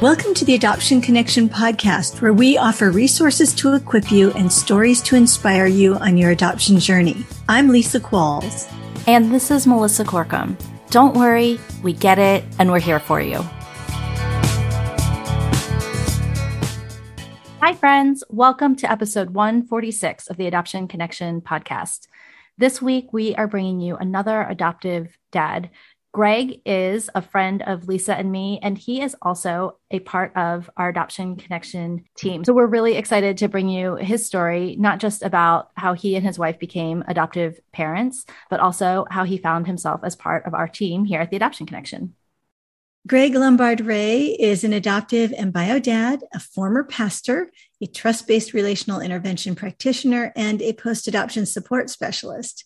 Welcome to the Adoption Connection podcast, where we offer resources to equip you and stories to inspire you on your adoption journey. I'm Lisa Qualls. And this is Melissa Corkum. Don't worry, we get it, and we're here for you. Hi, friends. Welcome to episode 146 of the Adoption Connection podcast. This week, we are bringing you another adoptive dad Greg is a friend of Lisa and me, and he is also a part of our Adoption Connection team. So we're really excited to bring you his story, not just about how he and his wife became adoptive parents, but also how he found himself as part of our team here at the Adoption Connection. Greg Lombard Rea is an adoptive and bio dad, a former pastor, a trust based relational intervention practitioner, and a post adoption support specialist.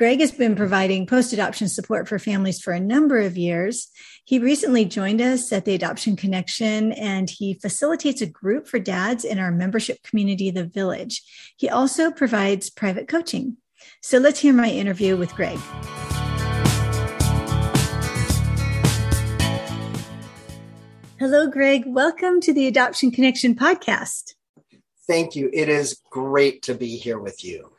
Greg has been providing post adoption support for families for a number of years. He recently joined us at the Adoption Connection and he facilitates a group for dads in our membership community, The Village. He also provides private coaching. So let's hear my interview with Greg. Hello, Greg. Welcome to the Adoption Connection podcast. Thank you. It is great to be here with you.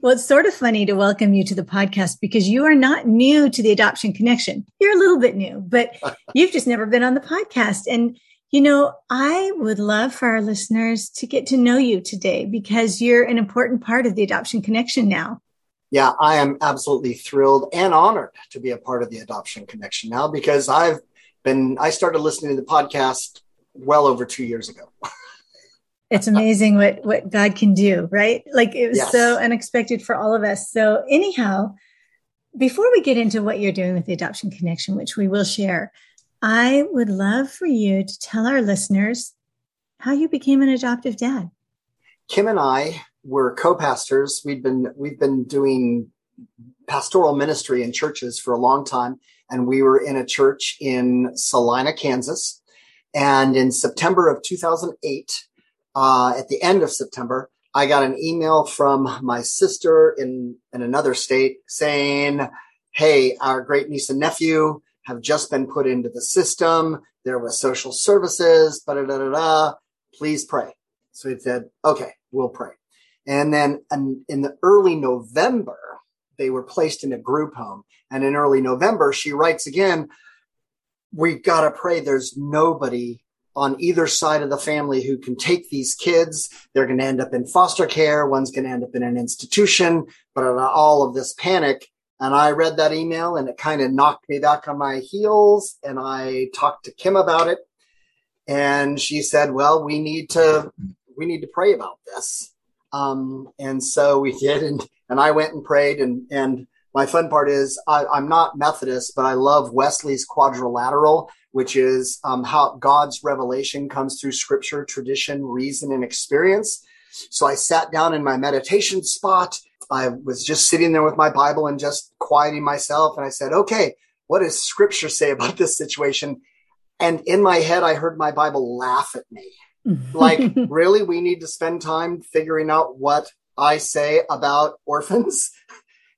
Well, it's sort of funny to welcome you to the podcast because you are not new to the Adoption Connection. You're a little bit new, but you've just never been on the podcast. And, you know, I would love for our listeners to get to know you today because you're an important part of the Adoption Connection now. Yeah, I am absolutely thrilled and honored to be a part of the Adoption Connection now because I've been, I started listening to the podcast well over two years ago. it's amazing what what God can do, right? Like it was yes. so unexpected for all of us. So anyhow, before we get into what you're doing with the Adoption Connection, which we will share, I would love for you to tell our listeners how you became an adoptive dad. Kim and I were co-pastors. We've been we've been doing pastoral ministry in churches for a long time, and we were in a church in Salina, Kansas. And in September of 2008, uh, at the end of September, I got an email from my sister in, in another state saying, Hey, our great niece and nephew have just been put into the system. There was social services, da da da da. Please pray. So he said, okay, we'll pray. And then in the early November, they were placed in a group home. And in early November, she writes again, "We've got to pray. There's nobody on either side of the family who can take these kids. They're going to end up in foster care. One's going to end up in an institution, but all of this panic. And I read that email and it kind of knocked me back on my heels. And I talked to Kim about it. And she said, well, we need to, we need to pray about this. Um, and so we did. And, and I went and prayed and, and my fun part is I, I'm not Methodist, but I love Wesley's quadrilateral which is um, how God's revelation comes through scripture, tradition, reason, and experience. So I sat down in my meditation spot. I was just sitting there with my Bible and just quieting myself. And I said, okay, what does scripture say about this situation? And in my head, I heard my Bible laugh at me. like, really? We need to spend time figuring out what I say about orphans?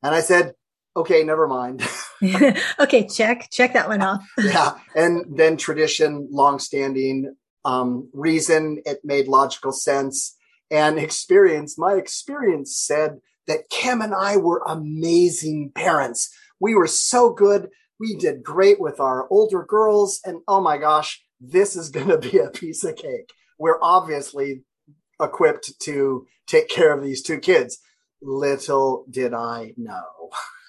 And I said, okay, never mind. okay, check, check that one off. yeah. And then tradition, longstanding, um, reason, it made logical sense and experience. My experience said that Kim and I were amazing parents. We were so good. We did great with our older girls. And oh my gosh, this is going to be a piece of cake. We're obviously equipped to take care of these two kids. Little did I know.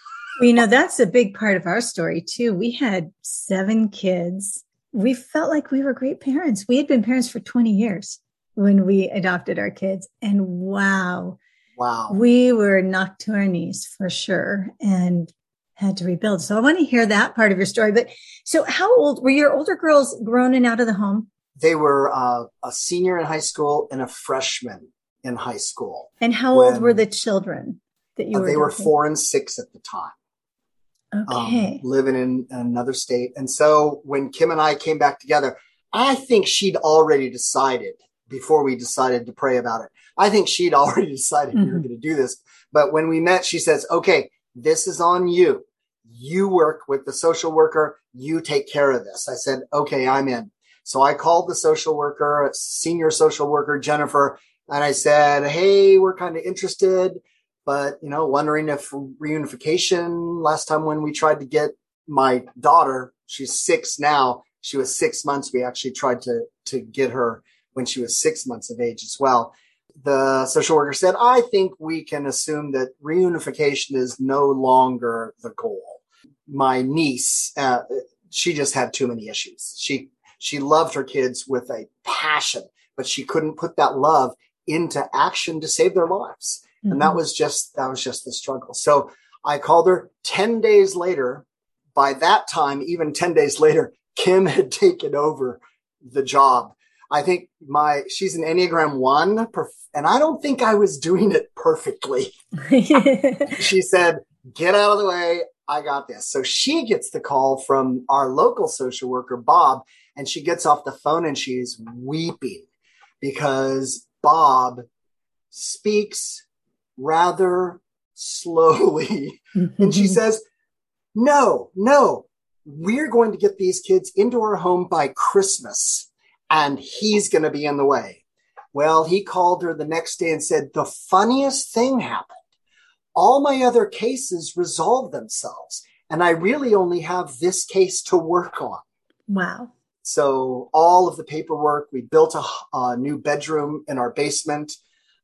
Well, you know, that's a big part of our story too. We had seven kids. We felt like we were great parents. We had been parents for 20 years when we adopted our kids. And wow. Wow. We were knocked to our knees for sure and had to rebuild. So I want to hear that part of your story. But so how old were your older girls grown and out of the home? They were uh, a senior in high school and a freshman in high school. And how old were the children that you uh, were? They adopting? were four and six at the time. Um, okay. Um, living in another state. And so when Kim and I came back together, I think she'd already decided before we decided to pray about it. I think she'd already decided mm-hmm. we were mm-hmm. going to do this. But when we met, she says, okay, this is on you. You work with the social worker. You take care of this. I said, okay, I'm in. So I called the social worker, senior social worker, Jennifer, and I said, Hey, we're kind of interested, but you know, wondering if reunification last time when we tried to get my daughter, she's six now. She was six months. We actually tried to, to get her when she was six months of age as well. The social worker said, I think we can assume that reunification is no longer the goal. My niece, uh, she just had too many issues. She, she loved her kids with a passion, but she couldn't put that love into action to save their lives. Mm-hmm. And that mm-hmm. was just, that was just the struggle. So I called her 10 days later. By that time, even 10 days later, Kim had taken over the job. I think my, she's an Enneagram one, and I don't think I was doing it perfectly. she said, get out of the way. I got this. So she gets the call from our local social worker, Bob, and she gets off the phone and she's weeping because Bob speaks rather slowly. and she says, No, no, we're going to get these kids into our home by Christmas, and he's going to be in the way. Well, he called her the next day and said, The funniest thing happened. All my other cases resolved themselves, and I really only have this case to work on. Wow. So, all of the paperwork, we built a, a new bedroom in our basement,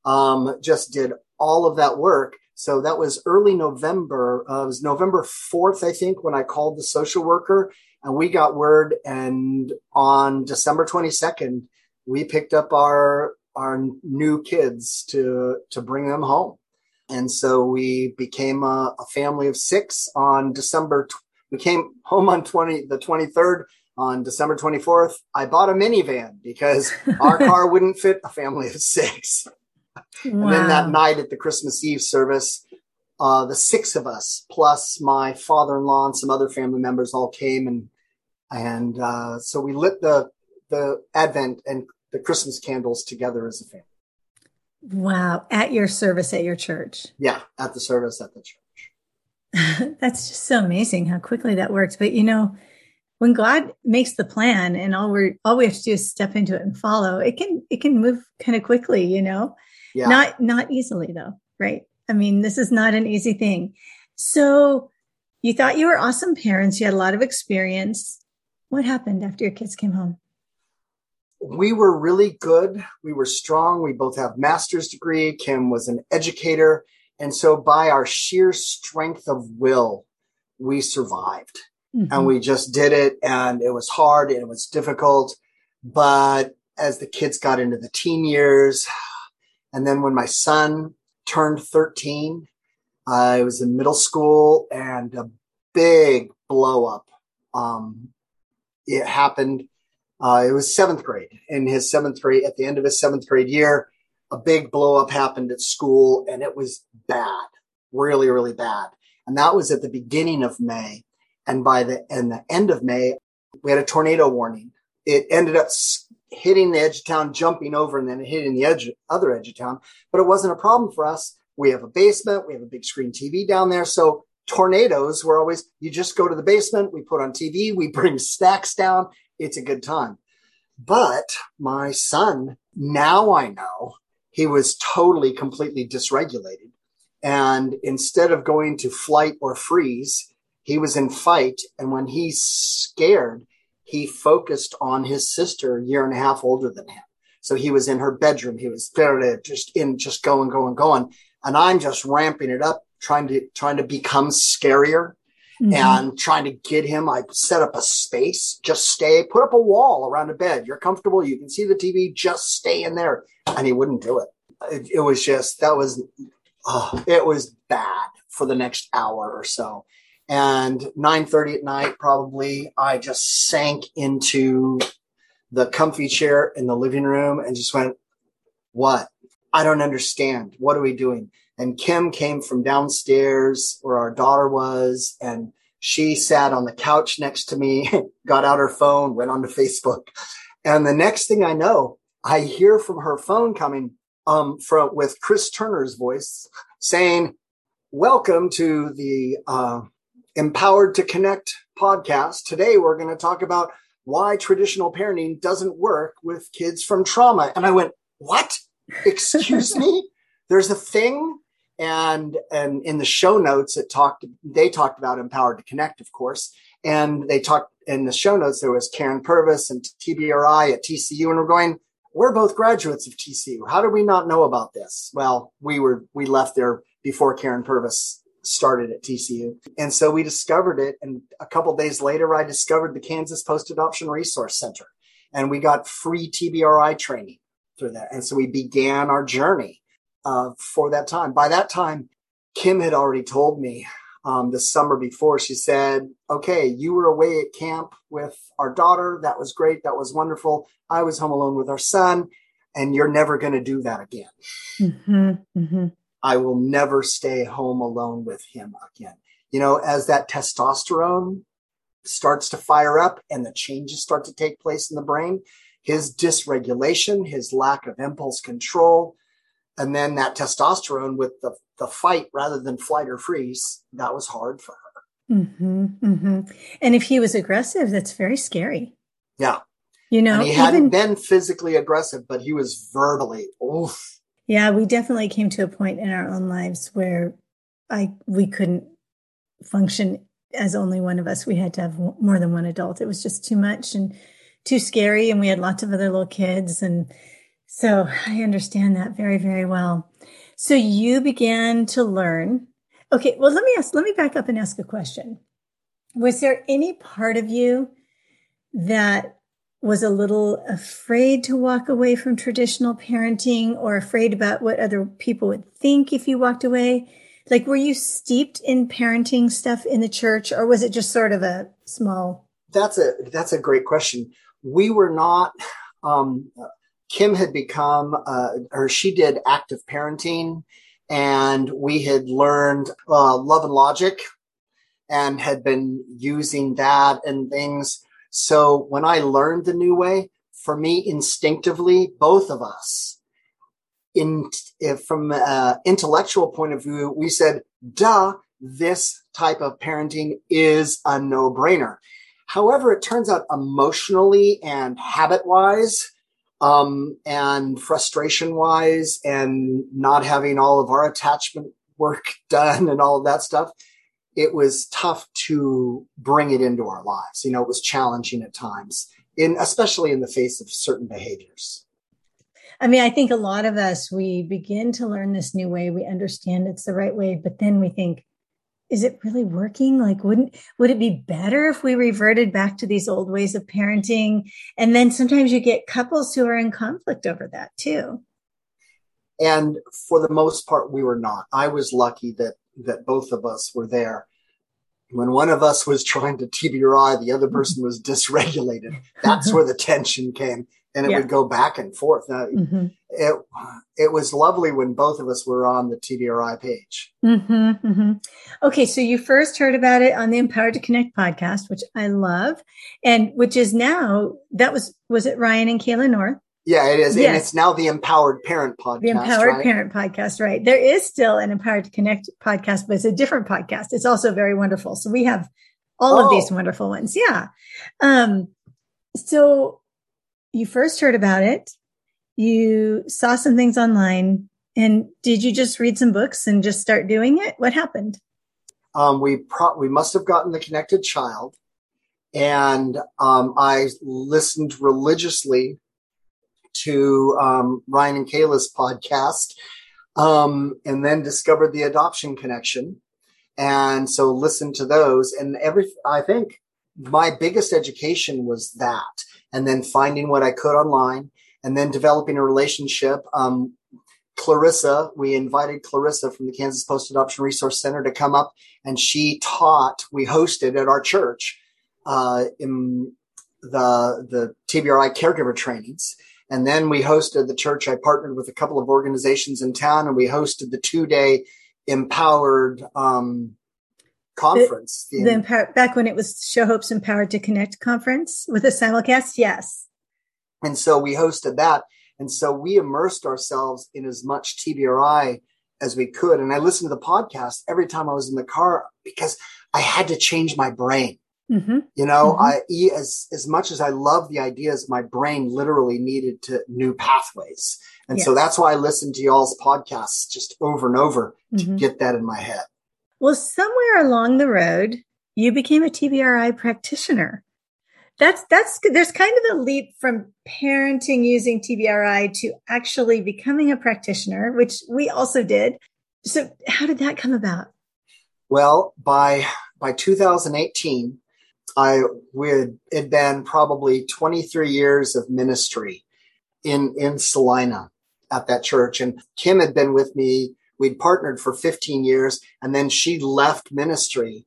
um, just did all of that work. So that was early November. Uh, it was November 4th, I think, when I called the social worker and we got word. And on December 22nd, we picked up our, our new kids to, to bring them home. And so we became a, a family of six on December. we came home on 20, the 23rd on December 24th. I bought a minivan because our car wouldn't fit a family of six. Wow. And then that night at the Christmas Eve service, uh, the six of us plus my father-in-law and some other family members all came and and uh, so we lit the the Advent and the Christmas candles together as a family. Wow! At your service at your church. Yeah, at the service at the church. That's just so amazing how quickly that works. But you know, when God makes the plan and all we all we have to do is step into it and follow, it can it can move kind of quickly, you know. Yeah. Not not easily though, right? I mean, this is not an easy thing. So you thought you were awesome parents, you had a lot of experience. What happened after your kids came home? We were really good. We were strong. We both have master's degree. Kim was an educator. And so by our sheer strength of will, we survived mm-hmm. and we just did it. And it was hard and it was difficult. But as the kids got into the teen years, and then when my son turned 13, I was in middle school and a big blow up. Um, it happened. Uh, it was seventh grade in his seventh grade, at the end of his seventh grade year, a big blow up happened at school and it was bad, really, really bad. And that was at the beginning of May. And by the, and the end of May, we had a tornado warning. It ended up hitting the edge of town, jumping over, and then hitting the edge, other edge of town. But it wasn't a problem for us. We have a basement. We have a big screen TV down there. So tornadoes were always, you just go to the basement. We put on TV. We bring snacks down. It's a good time. But my son, now I know he was totally, completely dysregulated. And instead of going to flight or freeze, he was in fight. And when he's scared, he focused on his sister, a year and a half older than him. So he was in her bedroom. He was just in, just going, going, going. And I'm just ramping it up, trying to, trying to become scarier mm-hmm. and trying to get him. I set up a space, just stay, put up a wall around a bed. You're comfortable. You can see the TV, just stay in there. And he wouldn't do it. It, it was just, that was, oh, it was bad for the next hour or so and 9:30 at night probably I just sank into the comfy chair in the living room and just went what? I don't understand. What are we doing? And Kim came from downstairs where our daughter was and she sat on the couch next to me got out her phone went onto Facebook. And the next thing I know I hear from her phone coming um from with Chris Turner's voice saying welcome to the uh, Empowered to Connect podcast. Today, we're going to talk about why traditional parenting doesn't work with kids from trauma. And I went, what? Excuse me? There's a thing. And, and in the show notes, it talked, they talked about empowered to connect, of course. And they talked in the show notes, there was Karyn Purvis and TBRI at TCU. And we're going, we're both graduates of TCU. How did we not know about this? Well, we were, we left there before Karyn Purvis started at TCU. And so we discovered it. And a couple days later, I discovered the Kansas Post Adoption Resource Center. And we got free TBRI training through that. And so we began our journey uh, for that time. By that time, Kim had already told me um, the summer before, she said, Okay, you were away at camp with our daughter. That was great. That was wonderful. I was home alone with our son, and you're never going to do that again. Mm-hmm, mm-hmm. I will never stay home alone with him again. You know, as that testosterone starts to fire up and the changes start to take place in the brain, his dysregulation, his lack of impulse control, and then that testosterone with the, the fight rather than flight or freeze, that was hard for her. Mm-hmm, mm-hmm. And if he was aggressive, that's very scary. Yeah. You know, and he even, hadn't been physically aggressive, but he was verbally, oof yeah, we definitely came to a point in our own lives where I we couldn't function as only one of us. We had to have more than one adult. It was just too much and too scary, and we had lots of other little kids, and so I understand that very very well. So you began to learn. Okay, well let me ask. Let me back up and ask a question. Was there any part of you that was a little afraid to walk away from traditional parenting or afraid about what other people would think if you walked away? Like, were you steeped in parenting stuff in the church or was it just sort of a small? That's a, that's a great question. We were not, um, Kim had become, uh, or she did active parenting and we had learned, uh, love and logic and had been using that and things so when I learned the new way, for me, instinctively, both of us, in from an intellectual point of view, we said, "Duh, this type of parenting is a no-brainer." However, it turns out emotionally and habit-wise, um, and frustration-wise, and not having all of our attachment work done and all of that stuff, it was tough to bring it into our lives. You know, it was challenging at times, in especially in the face of certain behaviors. I mean, I think a lot of us we begin to learn this new way. We understand it's the right way, but then we think, is it really working? Like, wouldn't would it be better if we reverted back to these old ways of parenting? And then sometimes you get couples who are in conflict over that too. And for the most part, we were not. I was lucky that that both of us were there. When one of us was trying to TBRI, the other person was dysregulated. That's where the tension came, and it yeah. would go back and forth. Now, mm-hmm. It it was lovely when both of us were on the TBRI page. Mm-hmm, mm-hmm. Okay, so you first heard about it on the Empowered to Connect podcast, which I love, and which is now that was was it Ryan and Kayla North? Yeah, it is. Yes. And it's now the Empowered Parent podcast. The Empowered right? Parent podcast, right. There is still an Empowered to Connect podcast, but it's a different podcast. It's also very wonderful. So we have all oh. of these wonderful ones. Yeah. Um, so you first heard about it. You saw some things online and did you just read some books and just start doing it? What happened? Um, we pro- we must have gotten the connected child and um, I listened religiously to um, Ryan and Kayla's podcast, um, and then discovered the Adoption Connection, and so listened to those. And every, I think my biggest education was that, and then finding what I could online, and then developing a relationship. Um, Clarissa, we invited Clarissa from the Kansas Post Adoption Resource Center to come up, and she taught. We hosted at our church uh, in the the TBRI caregiver trainings, and then we hosted the church. I partnered with a couple of organizations in town and we hosted the two day empowered um, conference. The, the empower, back when it was Show Hope's Empowered to Connect conference with a simulcast. Yes. And so we hosted that. And so we immersed ourselves in as much TBRI as we could. And I listened to the podcast every time I was in the car because I had to change my brain. Mm-hmm. You know, mm-hmm. I as as much as I love the ideas, my brain literally needed to new pathways, and yes. so that's why I listen to y'all's podcasts just over and over to mm-hmm. get that in my head. Well, somewhere along the road, you became a TBRI practitioner. That's that's there's kind of a leap from parenting using TBRI to actually becoming a practitioner, which we also did. So, how did that come about? Well, by by 2018, I we had it been probably 23 years of ministry in in Salina at that church, and Kim had been with me. We'd partnered for 15 years, and then she left ministry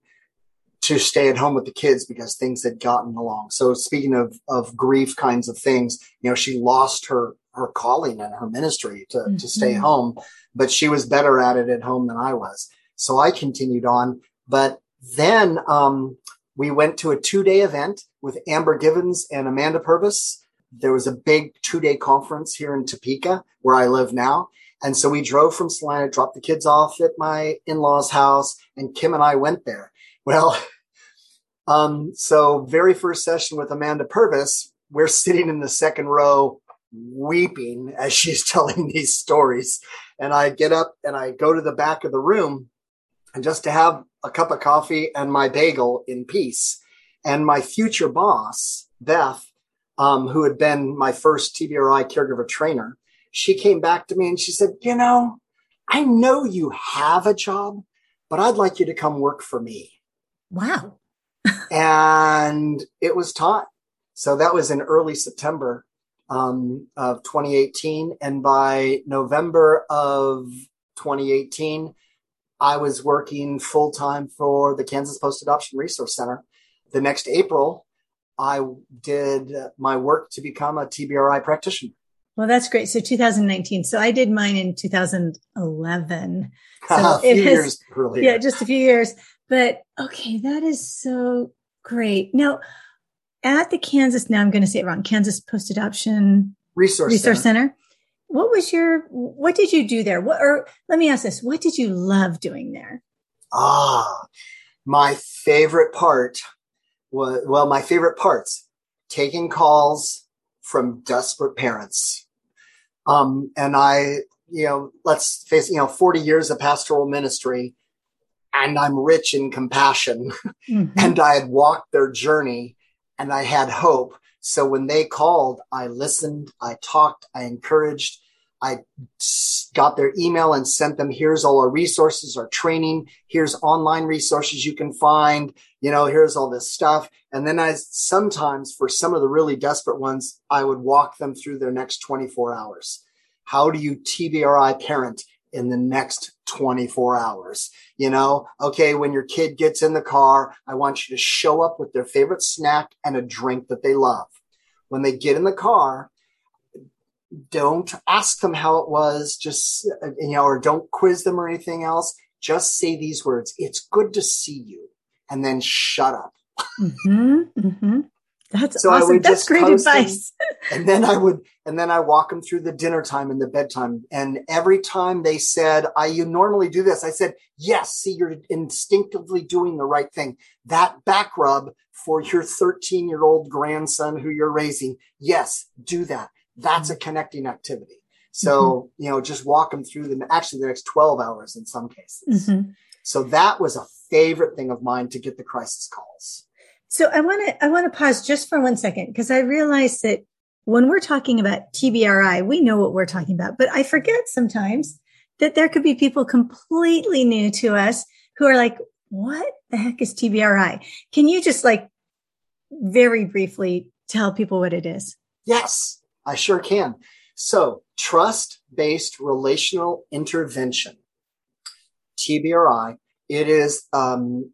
to stay at home with the kids because things had gotten along. So speaking of of grief kinds of things, you know, she lost her her calling and her ministry to, mm-hmm. to stay home, but she was better at it at home than I was. So I continued on. But then um, we went to a two day event with Amber Givens and Amanda Purvis. There was a big two day conference here in Topeka where I live now. And so we drove from Salina, dropped the kids off at my in law's house, and Kim and I went there. Well, um, so very first session with Amanda Purvis, we're sitting in the second row weeping as she's telling these stories. And I get up and I go to the back of the room and just to have a cup of coffee and my bagel in peace. And my future boss, Beth, um, who had been my first TBRI caregiver trainer, she came back to me and she said, You know, I know you have a job, but I'd like you to come work for me. Wow. and it was time. So that was in early September um, of 2018. And by November of 2018, I was working full time for the Kansas Post Adoption Resource Center. The next April, I did my work to become a TBRI practitioner. Well, that's great. So 2019. So I did mine in 2011. So a few years earlier. Yeah, just a few years. But okay, that is so great. Now, at the Kansas, now I'm going to say it wrong, Kansas Post Adoption Resource, Resource Center. Center. What was your, what did you do there? What, or let me ask this, what did you love doing there? Ah, my favorite part was, well, my favorite parts, taking calls from desperate parents. Um, and I, you know, let's face, you know, 40 years of pastoral ministry and I'm rich in compassion. Mm-hmm. and I had walked their journey and I had hope. So when they called, I listened, I talked, I encouraged, I got their email and sent them, here's all our resources, our training. Here's online resources you can find. You know, here's all this stuff. And then I sometimes for some of the really desperate ones, I would walk them through their next 24 hours. How do you TBRI parent in the next 24 hours. You know, okay, when your kid gets in the car, I want you to show up with their favorite snack and a drink that they love. When they get in the car, don't ask them how it was, just, you know, or don't quiz them or anything else. Just say these words. It's good to see you. And then shut up. Mm-hmm, mm-hmm. That's so awesome. That's great advice. and then I would, and then I walk them through the dinner time and the bedtime. And every time they said, I, you normally do this. I said, yes, see, you're instinctively doing the right thing. That back rub for your 13 year old grandson who you're raising. Yes, do that. That's a connecting activity. So, mm-hmm. you know, just walk them through the, actually the next 12 hours in some cases. Mm-hmm. So that was a favorite thing of mine to get the crisis calls. So I want to I want to pause just for one second because I realize that when we're talking about TBRI, we know what we're talking about, but I forget sometimes that there could be people completely new to us who are like, what the heck is TBRI? Can you just like very briefly tell people what it is? Yes, I sure can. So trust based relational intervention, TBRI, it is um,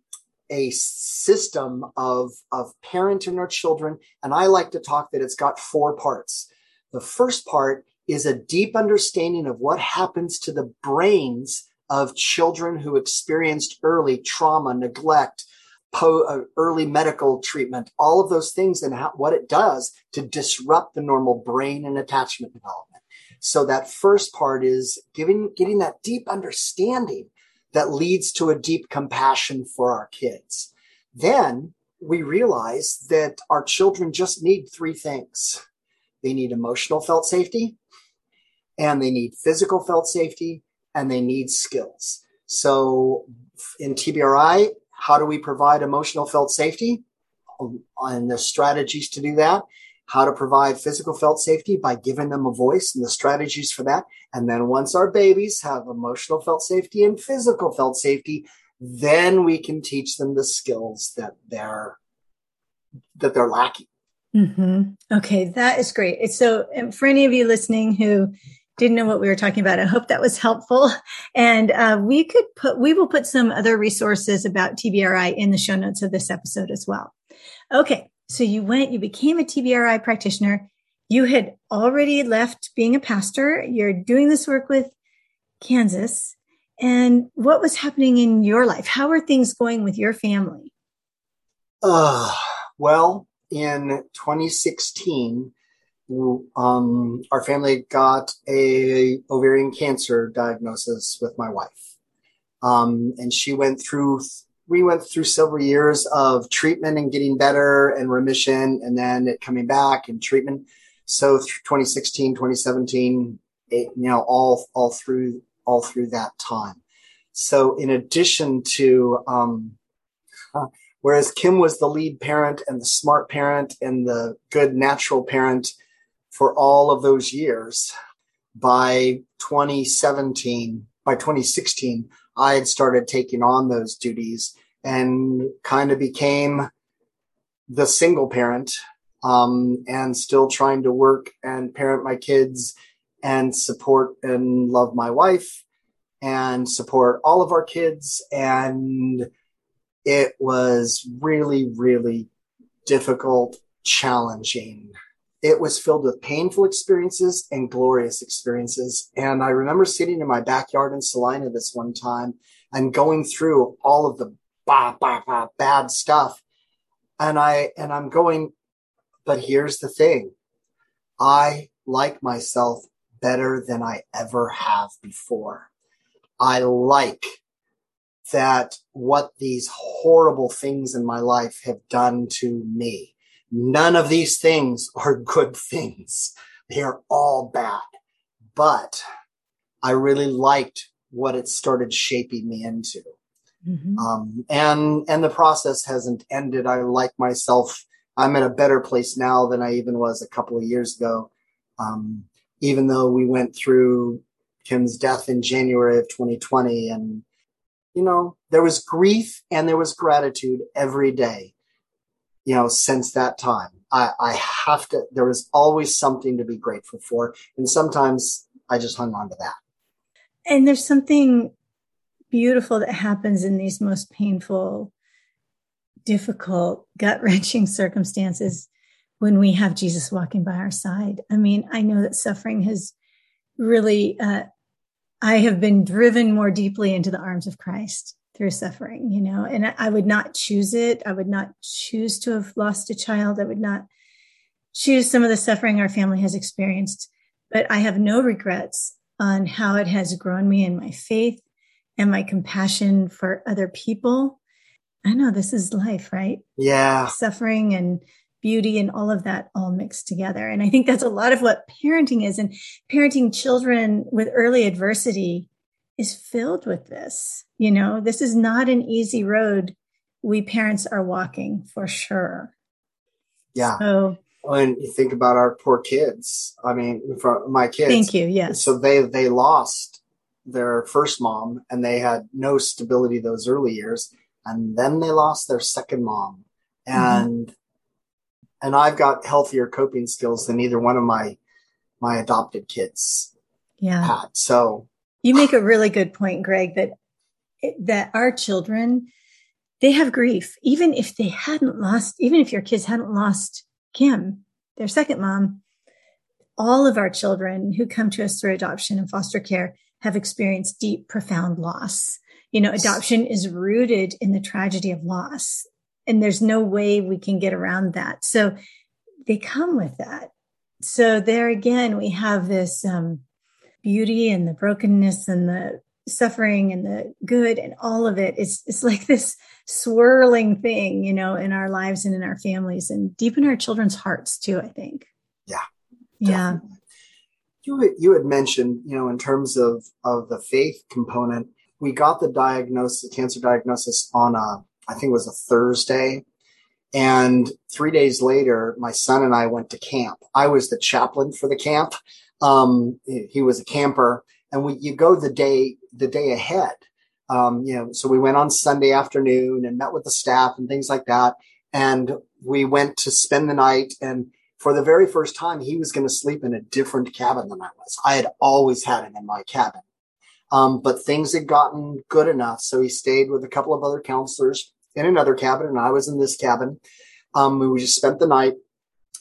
a system of, of parenting our children. And I like to talk that it's got four parts. The first part is a deep understanding of what happens to the brains of children who experienced early trauma, neglect, po- uh, early medical treatment, all of those things and how, what it does to disrupt the normal brain and attachment development. So that first part is giving, getting that deep understanding that leads to a deep compassion for our kids. Then we realize that our children just need three things they need emotional felt safety, and they need physical felt safety, and they need skills. So in TBRI, how do we provide emotional felt safety? And the strategies to do that. How to provide physical felt safety by giving them a voice and the strategies for that. And then once our babies have emotional felt safety and physical felt safety, then we can teach them the skills that they're that they're lacking. Mm-hmm. Okay, that is great. So, for any of you listening who didn't know what we were talking about, I hope that was helpful. And uh, we could put, we will put some other resources about TBRI in the show notes of this episode as well. Okay, so you went, you became a TBRI practitioner. You had already left being a pastor. You're doing this work with Kansas. And what was happening in your life? How are things going with your family? Uh, well, in 2016, um, our family got a ovarian cancer diagnosis with my wife, um, and she went through. We went through several years of treatment and getting better and remission, and then it coming back and treatment. So 2016, 2017, it, you know, all all through all through that time. So in addition to um, Whereas Kim was the lead parent and the smart parent and the good natural parent for all of those years. By 2017, by 2016, I had started taking on those duties and kind of became the single parent um, and still trying to work and parent my kids and support and love my wife and support all of our kids and it was really, really difficult, challenging. It was filled with painful experiences and glorious experiences. And I remember sitting in my backyard in Salina this one time and going through all of the bah, bah, bah, bad stuff. And I, and I'm going, but here's the thing. I like myself better than I ever have before. I like that what these horrible things in my life have done to me. None of these things are good things. They are all bad. But I really liked what it started shaping me into. Mm-hmm. Um, and, and the process hasn't ended. I like myself. I'm in a better place now than I even was a couple of years ago. Um, even though we went through Kim's death in January of 2020 and you know, there was grief and there was gratitude every day, you know, since that time. I, I have to, there was always something to be grateful for. And sometimes I just hung on to that. And there's something beautiful that happens in these most painful, difficult, gut wrenching circumstances when we have Jesus walking by our side. I mean, I know that suffering has really uh, I have been driven more deeply into the arms of Christ through suffering, you know, and I would not choose it. I would not choose to have lost a child. I would not choose some of the suffering our family has experienced, but I have no regrets on how it has grown me in my faith and my compassion for other people. I know this is life, right? Yeah. Suffering and beauty and all of that all mixed together. And I think that's a lot of what parenting is. And parenting children with early adversity is filled with this. You know, this is not an easy road we parents are walking for sure. Yeah. So and you think about our poor kids, I mean, for my kids. Thank you. Yes. So they they lost their first mom and they had no stability those early years, and then they lost their second mom, mm-hmm. and mm-hmm and I've got healthier coping skills than either one of my my adopted kids yeah. had. So you make a really good point, Greg, that that our children they have grief even if they hadn't lost even if your kids hadn't lost Kim, their second mom, all of our children who come to us through adoption and foster care have experienced deep profound loss. You know, adoption is rooted in the tragedy of loss and there's no way we can get around that. So they come with that. So there again, we have this um, beauty and the brokenness and the suffering and the good and all of it it's it's like this swirling thing, you know, in our lives and in our families and deep in our children's hearts too, I think. Yeah. Yeah. You, you had mentioned, you know, in terms of, of the faith component, we got the diagnosis, the cancer diagnosis on a, I think it was a Thursday. And three days later, my son and I went to camp. I was the chaplain for the camp. Um, he was a camper and we, you go the day, the day ahead. Um, you know, so we went on Sunday afternoon and met with the staff and things like that. And we went to spend the night. And for the very first time, he was going to sleep in a different cabin than I was. I had always had him in my cabin. Um, but things had gotten good enough. So he stayed with a couple of other counselors in another cabin and I was in this cabin. Um, we just spent the night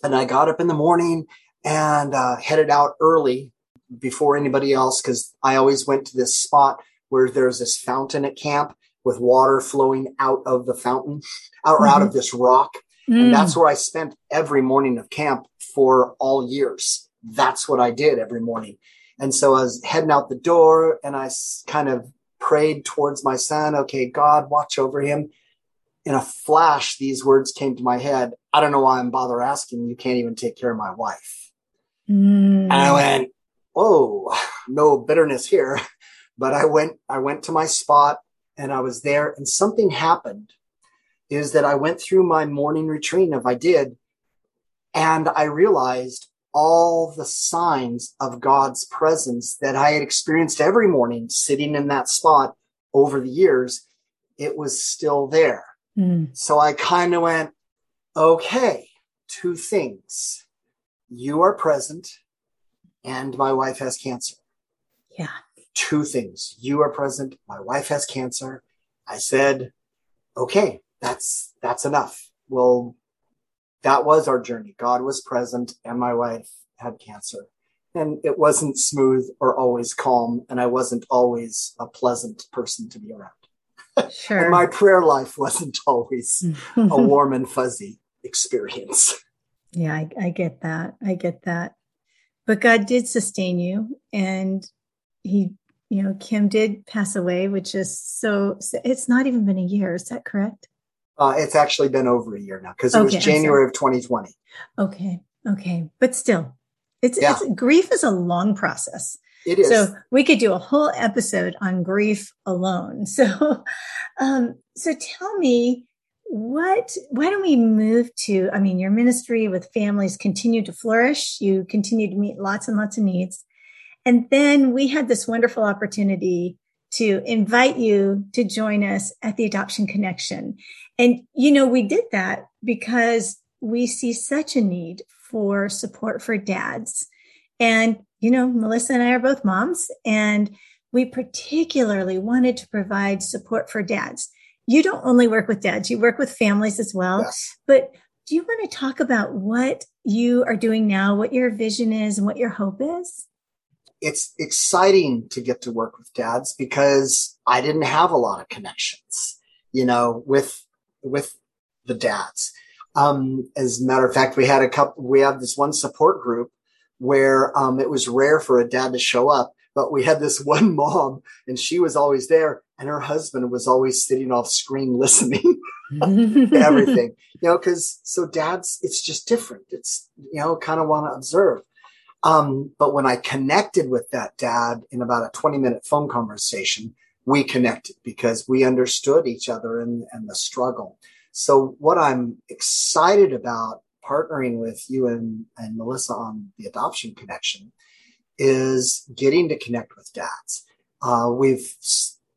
and I got up in the morning and, uh, headed out early before anybody else because I always went to this spot where there's this fountain at camp with water flowing out of the fountain or mm-hmm. out of this rock. Mm. And that's where I spent every morning of camp for all years. That's what I did every morning. And so I was heading out the door and I kind of prayed towards my son. Okay, God, watch over him. In a flash, these words came to my head. I don't know why I'm bother asking. You can't even take care of my wife. Mm. And I went, oh, no bitterness here. But I went, I went to my spot and I was there and something happened is that I went through my morning routine if I did. And I realized all the signs of God's presence that I had experienced every morning sitting in that spot over the years. It was still there. Mm. So I kind of went, okay, two things. You are present and my wife has cancer. Yeah. Two things. You are present. My wife has cancer. I said, okay, that's, that's enough. Well, that was our journey. God was present and my wife had cancer and it wasn't smooth or always calm. And I wasn't always a pleasant person to be around. Sure. and my prayer life wasn't always a warm and fuzzy experience. Yeah, I, I get that. I get that but God did sustain you and he, you know, Kim did pass away, which is so, it's not even been a year. Is that correct? Uh, it's actually been over a year now because it okay, was January of 2020. Okay. Okay. But still, it's, yeah. it's grief is a long process. It is. So we could do a whole episode on grief alone. So, um, so tell me, what why don't we move to i mean your ministry with families continued to flourish. You continued to meet lots and lots of needs. And then we had this wonderful opportunity to invite you to join us at the adoption connection. And you know we did that because we see such a need for support for dads. And you know melissa and i are both moms and we particularly wanted to provide support for dads you don't only work with dads, you work with families as well. Yes. But do you want to talk about what you are doing now, what your vision is, and what your hope is? It's exciting to get to work with dads because I didn't have a lot of connections, you know, with with the dads. Um, as a matter of fact, we had a couple. We have this one support group where um, it was rare for a dad to show up, but we had this one mom, and she was always there, and her husband was always sitting off screen listening to everything you know because so dads it's just different. It's you know kind of want to observe. Um, but when i connected with that dad in about a 20 minute phone conversation we connected because we understood each other and, and the struggle. So what i'm excited about partnering with you and, and melissa on the adoption connection is getting to connect with dads. Uh, we've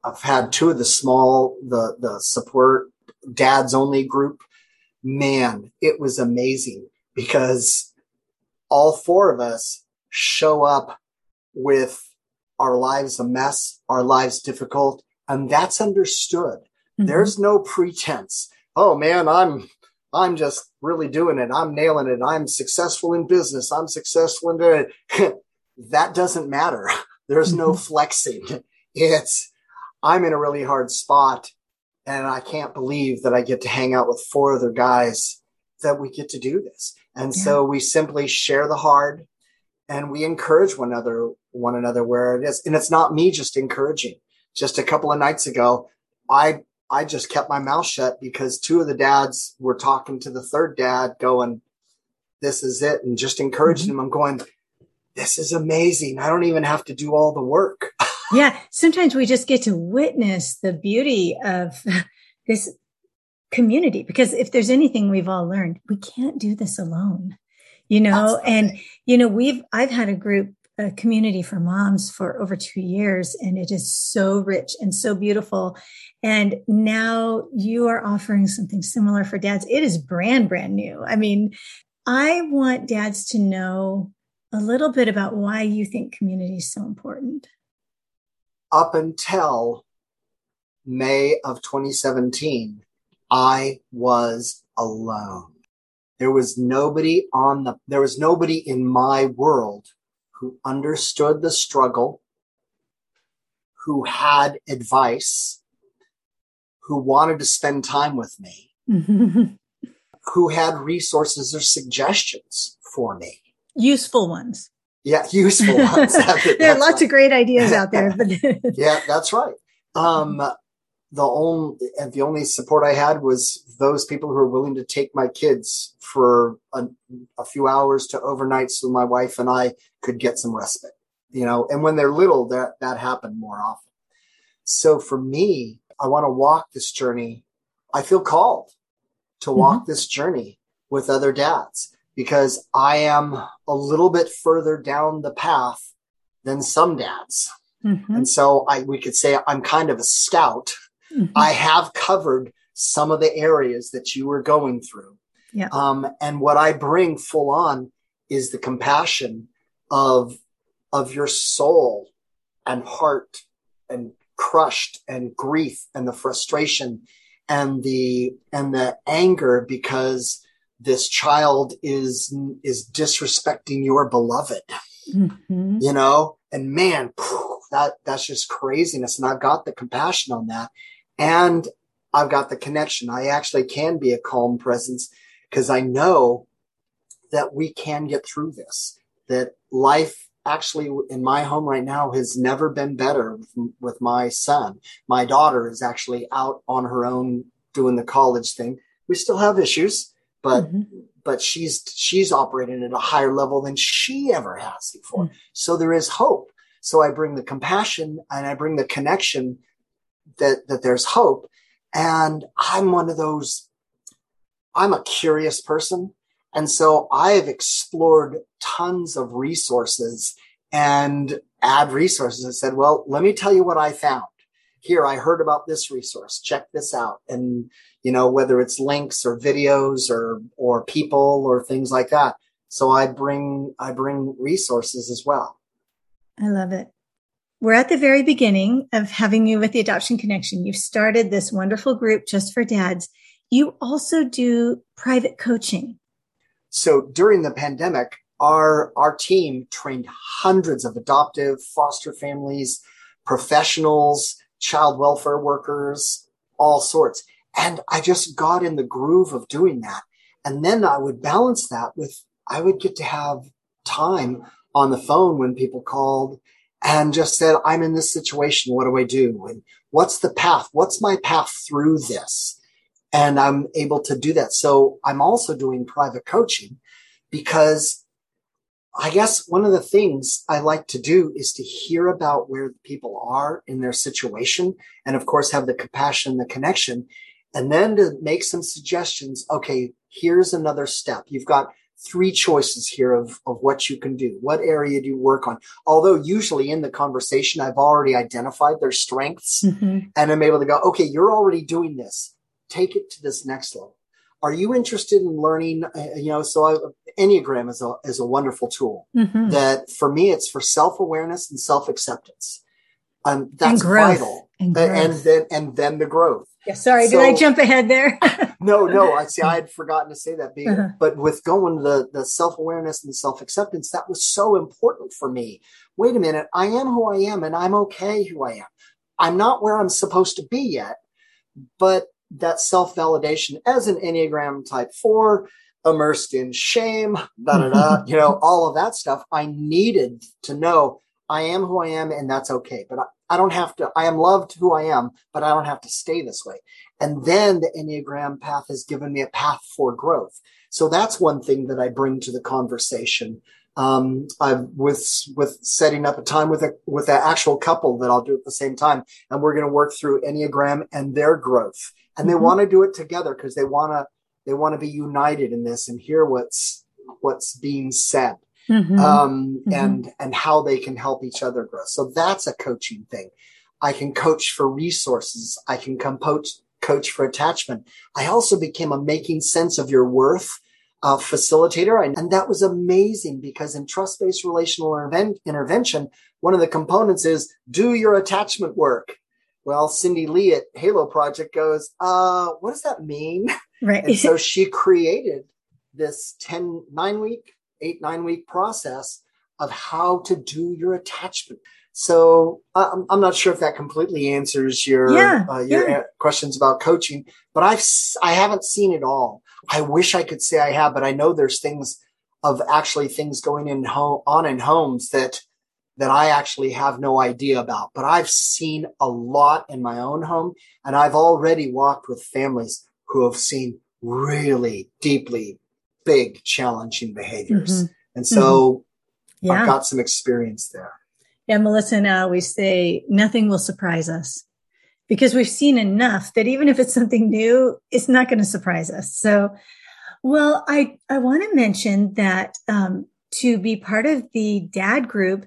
I've had two of the small, the, the support dads only group. Man, it was amazing because all four of us show up with our lives a mess, our lives difficult, and that's understood. Mm-hmm. There's no pretense. Oh man, I'm, I'm just really doing it. I'm nailing it. I'm successful in business. I'm successful in doing it. that doesn't matter. There's no mm-hmm. flexing. It's, I'm in a really hard spot and I can't believe that I get to hang out with four other guys that we get to do this. And yeah. so we simply share the hard and we encourage one another, one another where it is. And it's not me just encouraging. just a couple of nights ago, I I just kept my mouth shut because two of the dads were talking to the third dad, going, "This is it," and just encouraging mm-hmm. him. I'm going, "This is amazing. I don't even have to do all the work." Yeah, sometimes we just get to witness the beauty of this community because if there's anything we've all learned, we can't do this alone. You know, Absolutely. and you know, we've I've had a group a community for moms for over two years, and it is so rich and so beautiful. And now you are offering something similar for dads. It is brand, brand new. I mean, I want dads to know a little bit about why you think community is so important. Up until May of 2017, I was alone. There was nobody on the, there was nobody in my world who understood the struggle, who had advice, who wanted to spend time with me, who had resources or suggestions for me. Useful ones. Yeah, useful ones. there are lots right. of great ideas out there. But yeah, that's right. Um, the only and the only support I had was those people who were willing to take my kids for a, a, few hours to overnight so my wife and I could get some respite. You know, and when they're little, that that happened more often. So for me, I want to walk this journey. I feel called to walk mm-hmm. this journey with other dads because I am a little bit further down the path than some dads. Mm-hmm. And so I we could say I'm kind of a scout Mm-hmm. I have covered some of the areas that you were going through. Yeah. Um, and what I bring full on is the compassion of, of your soul and heart and crushed and grief and the frustration and the, and the anger because this child is, is disrespecting your beloved, mm-hmm. you know, and man, that, that's just craziness. And I've got the compassion on that and I've got the connection. I actually can be a calm presence because I know that we can get through this, that life actually in my home right now has never been better with, with my son. My daughter is actually out on her own doing the college thing. We still have issues, but mm-hmm. but she's she's operating at a higher level than she ever has before. Mm-hmm. So there is hope. So I bring the compassion and I bring the connection that, that there's hope. And I'm one of those, I'm a curious person. And so I've explored tons of resources and add resources and said, well, let me tell you what I found. Here, I heard about this resource. Check this out. And, you know, whether it's links or videos or, or people or things like that. So I bring, I bring resources as well. I love it we're at the very beginning of having you with the Adoption Connection. You've started this wonderful group just for dads. You also do private coaching. So during the pandemic, our, our team trained hundreds of adoptive foster families, professionals, child welfare workers, all sorts. And I just got in the groove of doing that. And then I would balance that with, I would get to have time on the phone when people called and just said, I'm in this situation. What do I do? And what's the path? What's my path through this? And I'm able to do that. So I'm also doing private coaching because I guess one of the things I like to do is to hear about where people are in their situation. And of course, have the compassion, the connection, and then to make some suggestions. Okay, here's another step. You've got three choices here of, of what you can do. What area do you work on? Although usually in the conversation, I've already identified their strengths mm-hmm. and I'm able to go, okay, you're already doing this. Take it to this next level. Are you interested in learning? Uh, you know, so I, Enneagram is a, is a wonderful tool mm-hmm. that for me, it's for self awareness and self acceptance. Um, that's vital. And, and, then, and then the growth. Yeah. Sorry. So, did I jump ahead there? no, no. I see. I had forgotten to say that. uh-huh. But with going the, the self awareness and self acceptance, that was so important for me. Wait a minute. I am who I am and I'm okay who I am. I'm not where I'm supposed to be yet, but that self validation as an Enneagram type four, immersed in shame, da da da, you know, all of that stuff. I needed to know I am who I am and that's okay. But I, I don't have to, I am loved who I am, but I don't have to stay this way. And then the Enneagram path has given me a path for growth. So that's one thing that I bring to the conversation. Um, I've with, with setting up a time with a, with an actual couple that I'll do at the same time. And we're going to work through Enneagram and their growth. And they mm-hmm. want to do it together because they want to, they want to be united in this and hear what's, what's being said. Mm-hmm. Um, mm-hmm. and, and how they can help each other grow. So that's a coaching thing. I can coach for resources. I can come coach, coach for attachment. I also became a making sense of your worth uh, facilitator. And that was amazing because in trust based relational intervention, one of the components is do your attachment work. Well, Cindy Lee at Halo Project goes, uh, what does that mean? Right. And so she created this 10, nine week, eight, nine week process of how to do your attachment. So I'm, I'm not sure if that completely answers your yeah, uh, your yeah. questions about coaching, but I've I haven't seen it all. I wish I could say I have, but I know there's things of actually things going in home on in homes that that I actually have no idea about. But I've seen a lot in my own home, and I've already walked with families who have seen really deeply big challenging behaviors, mm-hmm. and so mm-hmm. yeah. I've got some experience there. Yeah, Melissa and I always say nothing will surprise us because we've seen enough that even if it's something new, it's not going to surprise us. So, well, I, I want to mention that um, to be part of the dad group,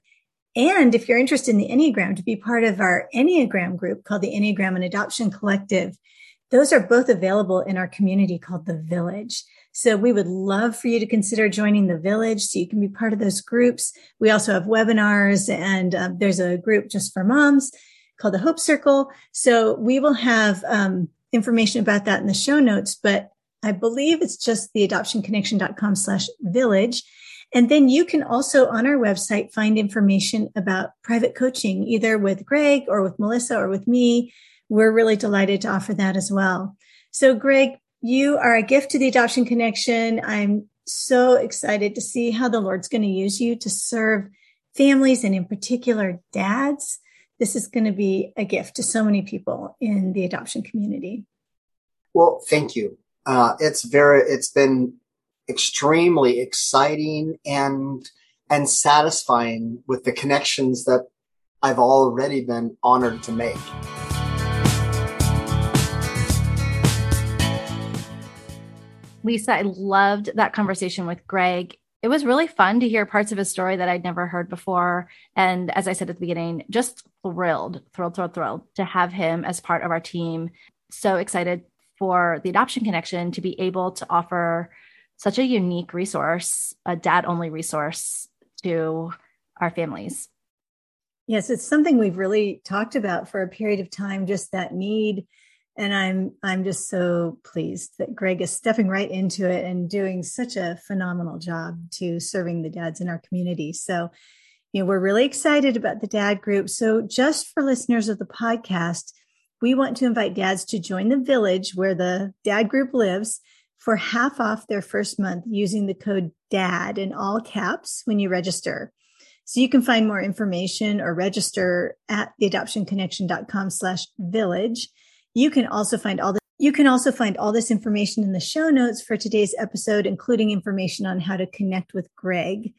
and if you're interested in the Enneagram, to be part of our Enneagram group called the Enneagram and Adoption Collective, those are both available in our community called the Village. So we would love for you to consider joining the village so you can be part of those groups. We also have webinars and uh, there's a group just for moms called the Hope Circle. So we will have um, information about that in the show notes, but I believe it's just the adoptionconnection.com slash village. And then you can also on our website find information about private coaching, either with Greg or with Melissa or with me. We're really delighted to offer that as well. So Greg, you are a gift to the Adoption Connection. I'm so excited to see how the Lord's going to use you to serve families and in particular dads. This is going to be a gift to so many people in the adoption community. Well, thank you. Uh, it's very, it's been extremely exciting and, and satisfying with the connections that I've already been honored to make. Lisa, I loved that conversation with Greg. It was really fun to hear parts of his story that I'd never heard before. And as I said at the beginning, just thrilled, thrilled, thrilled, thrilled to have him as part of our team. So excited for the Adoption Connection to be able to offer such a unique resource, a dad only resource to our families. Yes, it's something we've really talked about for a period of time, just that need. And i'm i'm just so pleased that greg is stepping right into it and doing such a phenomenal job to serving the dads in our community. So you know we're really excited about the dad group. So just for listeners of the podcast we want to invite dads to join the village where the dad group lives for half off their first month using the code dad in all caps when you register so you can find more information or register at theadoptionconnection.com slash village you can also find all the you can also find all this information in the show notes for today's episode, including information on how to connect with Greg.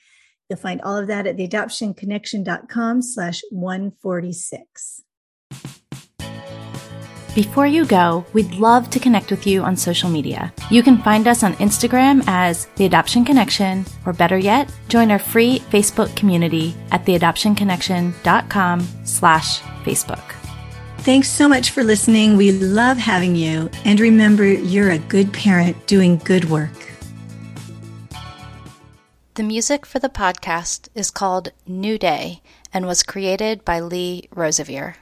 You'll find all of that at theadoptionconnection.com slash 146. Before you go, we'd love to connect with you on social media. You can find us on Instagram as The Adoption Connection, or better yet, join our free Facebook community at theadoptionconnection.com slash Facebook. Thanks so much for listening. We love having you. And remember, you're a good parent doing good work. The music for the podcast is called New Day and was created by Lee Rosevere.